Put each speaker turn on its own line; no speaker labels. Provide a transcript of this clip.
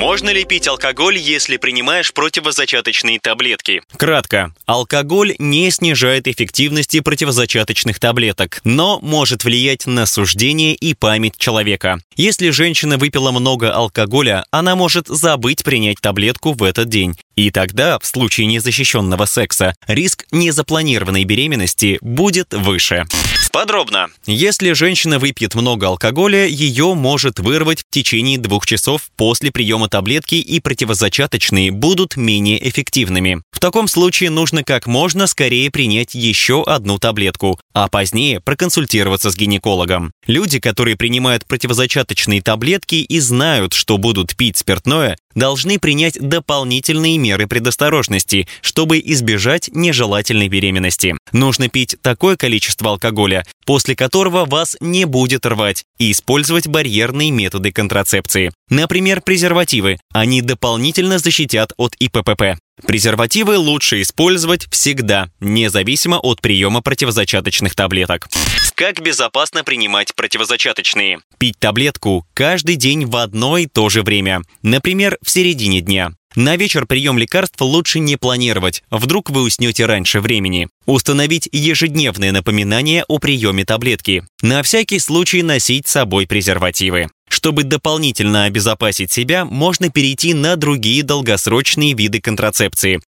Можно ли пить алкоголь, если принимаешь противозачаточные таблетки?
Кратко. Алкоголь не снижает эффективности противозачаточных таблеток, но может влиять на суждение и память человека. Если женщина выпила много алкоголя, она может забыть принять таблетку в этот день. И тогда, в случае незащищенного секса, риск незапланированной беременности будет выше.
Подробно.
Если женщина выпьет много алкоголя, ее может вырвать в течение двух часов после приема таблетки и противозачаточные будут менее эффективными. В таком случае нужно как можно скорее принять еще одну таблетку, а позднее проконсультироваться с гинекологом. Люди, которые принимают противозачаточные таблетки и знают, что будут пить спиртное, должны принять дополнительные меры предосторожности, чтобы избежать нежелательной беременности. Нужно пить такое количество алкоголя, после которого вас не будет рвать, и использовать барьерные методы контрацепции. Например, презервативы. Они дополнительно защитят от ИППП. Презервативы лучше использовать всегда, независимо от приема противозачаточных таблеток.
Как безопасно принимать противозачаточные?
Пить таблетку каждый день в одно и то же время, например, в середине дня. На вечер прием лекарств лучше не планировать, вдруг вы уснете раньше времени. Установить ежедневное напоминание о приеме таблетки. На всякий случай носить с собой презервативы. Чтобы дополнительно обезопасить себя, можно перейти на другие долгосрочные виды контрацепции.